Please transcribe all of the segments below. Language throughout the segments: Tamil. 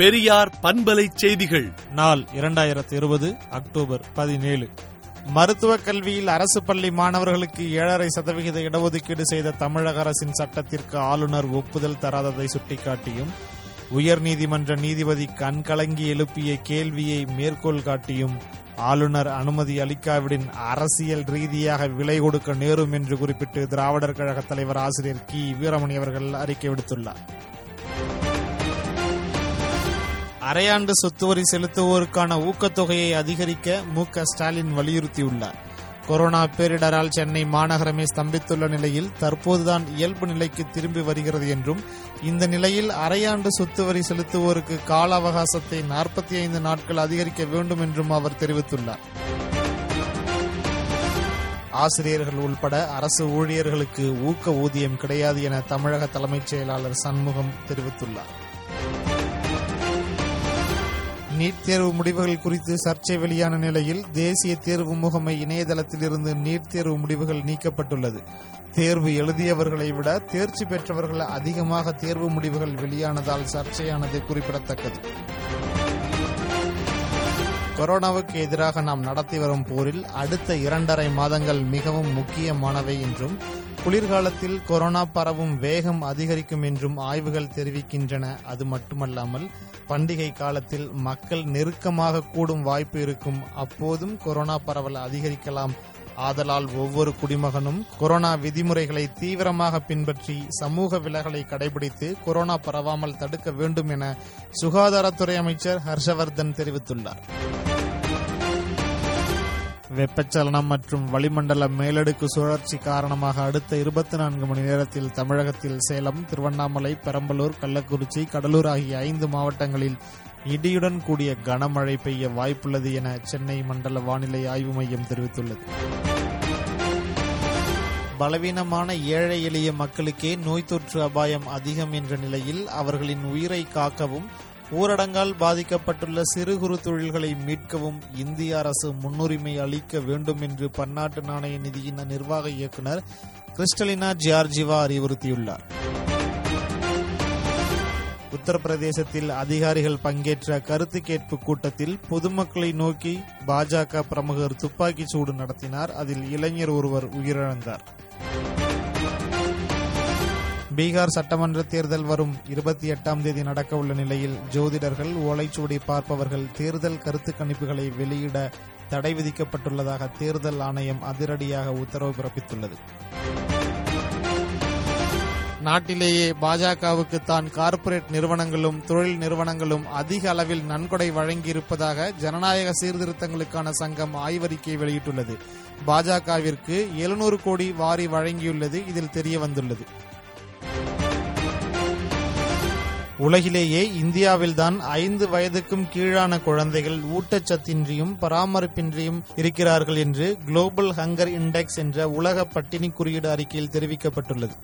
பெரியார் பண்பலை செய்திகள். நாள் இரண்டாயிரத்தி இருபது அக்டோபர் பதினேழு. மருத்துவ கல்வியில் அரசு பள்ளி மாணவர்களுக்கு ஏழரை சதவிகித இடஒதுக்கீடு செய்த தமிழக அரசின் சட்டத்திற்கு ஆளுநர் ஒப்புதல் தராததை சுட்டிக்காட்டியும் உயர்நீதிமன்ற நீதிபதி கண்கலங்கி எழுப்பிய கேள்வியை மேற்கோள் காட்டியும் ஆளுநர் அனுமதி அளிக்காவிடின் அரசியல் ரீதியாக விலை கொடுக்க நேரும் என்று குறிப்பிட்டு திராவிடர் கழக தலைவர் ஆசிரியர் கி. வீரமணி அவர்கள் அறிக்கை விடுத்துள்ளார். அரையாண்டு சொத்து வரி செலுத்துவோருக்கான ஊக்கத்தொகையை அதிகரிக்க மு. க. ஸ்டாலின் வலியுறுத்தியுள்ளார். கொரோனா பேரிடரால் சென்னை மாநகரமே ஸ்தம்பித்துள்ள நிலையில் தற்போதுதான் இயல்பு நிலைக்கு திரும்பி வருகிறது என்றும் இந்த நிலையில் அரையாண்டு சொத்து வரி செலுத்துவோருக்கு கால அவகாசத்தை நாற்பத்தி ஐந்து நாட்கள் அதிகரிக்க வேண்டும் என்றும் அவர் தெரிவித்துள்ளார். ஆசிரியர்கள் உள்பட அரசு ஊழியர்களுக்கு ஊக்க ஊதியம் கிடையாது என தமிழக தலைமைச் செயலாளர் சண்முகம் தெரிவித்துள்ளார். நீட் தேர்வு முடிவுகள் குறித்து சர்ச்சை வெளியான நிலையில் தேசிய தேர்வு முகமை இணையதளத்தில் இருந்து நீட் தேர்வு முடிவுகள் நீக்கப்பட்டுள்ளது. தேர்வு எழுதியவர்களை விட தேர்ச்சி பெற்றவர்கள் அதிகமாக தேர்வு முடிவுகள் வெளியானதால் சர்ச்சையானது குறிப்பிடத்தக்கது. கொரோனாவுக்கு எதிராக நாம் நடத்தி வரும் போரில் அடுத்த இரண்டரை மாதங்கள் மிகவும் முக்கியமானவை என்றும் குளிர்காலத்தில் கொரோனா பரவும் வேகம் அதிகரிக்கும் என்றும் ஆய்வுகள் தெரிவிக்கின்றன. அது மட்டுமல்லாமல் பண்டிகை காலத்தில் மக்கள் நெருக்கமாக கூடும் வாய்ப்பு இருக்கும். அப்போதும் கொரோனா பரவல் அதிகரிக்கலாம். ஆதலால் ஒவ்வொரு குடிமகனும் கொரோனா விதிமுறைகளை தீவிரமாக பின்பற்றி சமூக விலகலை கடைபிடித்து கொரோனா பரவாமல் தடுக்க வேண்டும் என சுகாதாரத்துறை அமைச்சர் ஹர்ஷவர்தன் தெரிவித்துள்ளார். வெப்பச்சலனம் மற்றும் வளிமண்டல மேலடுக்கு சுழற்சி காரணமாக அடுத்த இருபத்தி நான்கு மணி நேரத்தில் தமிழகத்தில் சேலம் திருவண்ணாமலை பெரம்பலூர் கள்ளக்குறிச்சி கடலூர் ஆகிய ஐந்து மாவட்டங்களில் இடியுடன் கூடிய கனமழை பெய்ய வாய்ப்புள்ளது என சென்னை மண்டல வானிலை ஆய்வு மையம் தெரிவித்துள்ளது. பலவீனமான ஏழை எளிய மக்களுக்கே நோய் தொற்று அபாயம் அதிகம் என்ற நிலையில் அவர்களின் உயிரை காக்கவும் ஊரடங்கால் பாதிக்கப்பட்டுள்ள சிறு குறு தொழில்களை மீட்கவும் இந்திய அரசு முன்னுரிமை அளிக்க வேண்டும் என்று பன்னாட்டு நாணய நிதியின் நிர்வாக இயக்குநர் கிறிஸ்டலினா ஜியார்ஜிவா அறிவுறுத்தியுள்ளார். உத்தரப்பிரதேசத்தில் அதிகாரிகள் பங்கேற்ற கருத்து கேட்பு கூட்டத்தில் பொதுமக்களை நோக்கி பாஜக பிரமுகர் துப்பாக்கிச் சூடு நடத்தினார். அதில் இளைஞர் ஒருவர் உயிரிழந்தார். பீகார் சட்டமன்ற தேர்தல் வரும் இருபத்தி எட்டாம் தேதி நடக்க உள்ள நிலையில் ஜோதிடர்கள் ஓலைச்சுவடி பார்ப்பவர்கள் தேர்தல் கருத்து கணிப்புகளை வெளியிட தடை விதிக்கப்பட்டுள்ளதாக தேர்தல் ஆணையம் அதிரடியாக உத்தரவு பிறப்பித்துள்ளது. நாட்டிலேயே பாஜகவுக்கு தான் கார்ப்பரேட் நிறுவனங்களும் தொழில் நிறுவனங்களும் அதிக அளவில் நன்கொடை வழங்கியிருப்பதாக ஜனநாயக சீர்திருத்தங்களுக்கான சங்கம் ஆய்வறிக்கை வெளியிட்டுள்ளது. பாஜகவிற்கு எழுநூறு கோடி வாரி வழங்கியுள்ளது இதில் தெரிய வந்துள்ளது உலகிலேயே இந்தியாவில்தான் ஐந்து வயதுக்கும் கீழான குழந்தைகள் ஊட்டச்சத்தின்றியும் பராமரிப்பின்றியும் இருக்கிறார்கள் என்று குளோபல் ஹங்கர் இண்டெக்ஸ் என்ற உலக பட்டினி குறியீடு அறிக்கையில் தெரிவிக்கப்பட்டுள்ளது.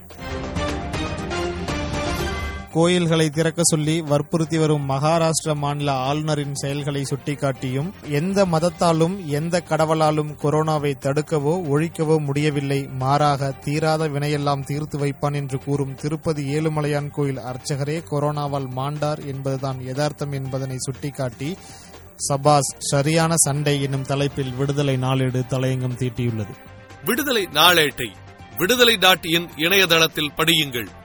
கோயில்களை திறக்க சொல்லி வற்புறுத்தி வரும் மகாராஷ்டிர மாநில ஆளுநரின் செயல்களை சுட்டிக்காட்டியும் எந்த மதத்தாலும் எந்த கடவுளாலும் கொரோனாவை தடுக்கவோ ஒழிக்கவோ முடியவில்லை. மாறாக தீராத வினையெல்லாம் தீர்த்து வைப்பான் என்று கூறும் திருப்பதி ஏழுமலையான் கோயில் அர்ச்சகரே கொரோனாவால் மாண்டார் என்பதுதான் யதார்த்தம் என்பதனை சுட்டிக்காட்டி சபாஸ் சரியான சண்டை என்னும் தலைப்பில் விடுதலை நாளேடு தலையங்கம் தீட்டியுள்ளது. விடுதலை நாளேட்டை விடுதலை டாட் இன் இணையதளத்தில் படியுங்கள்.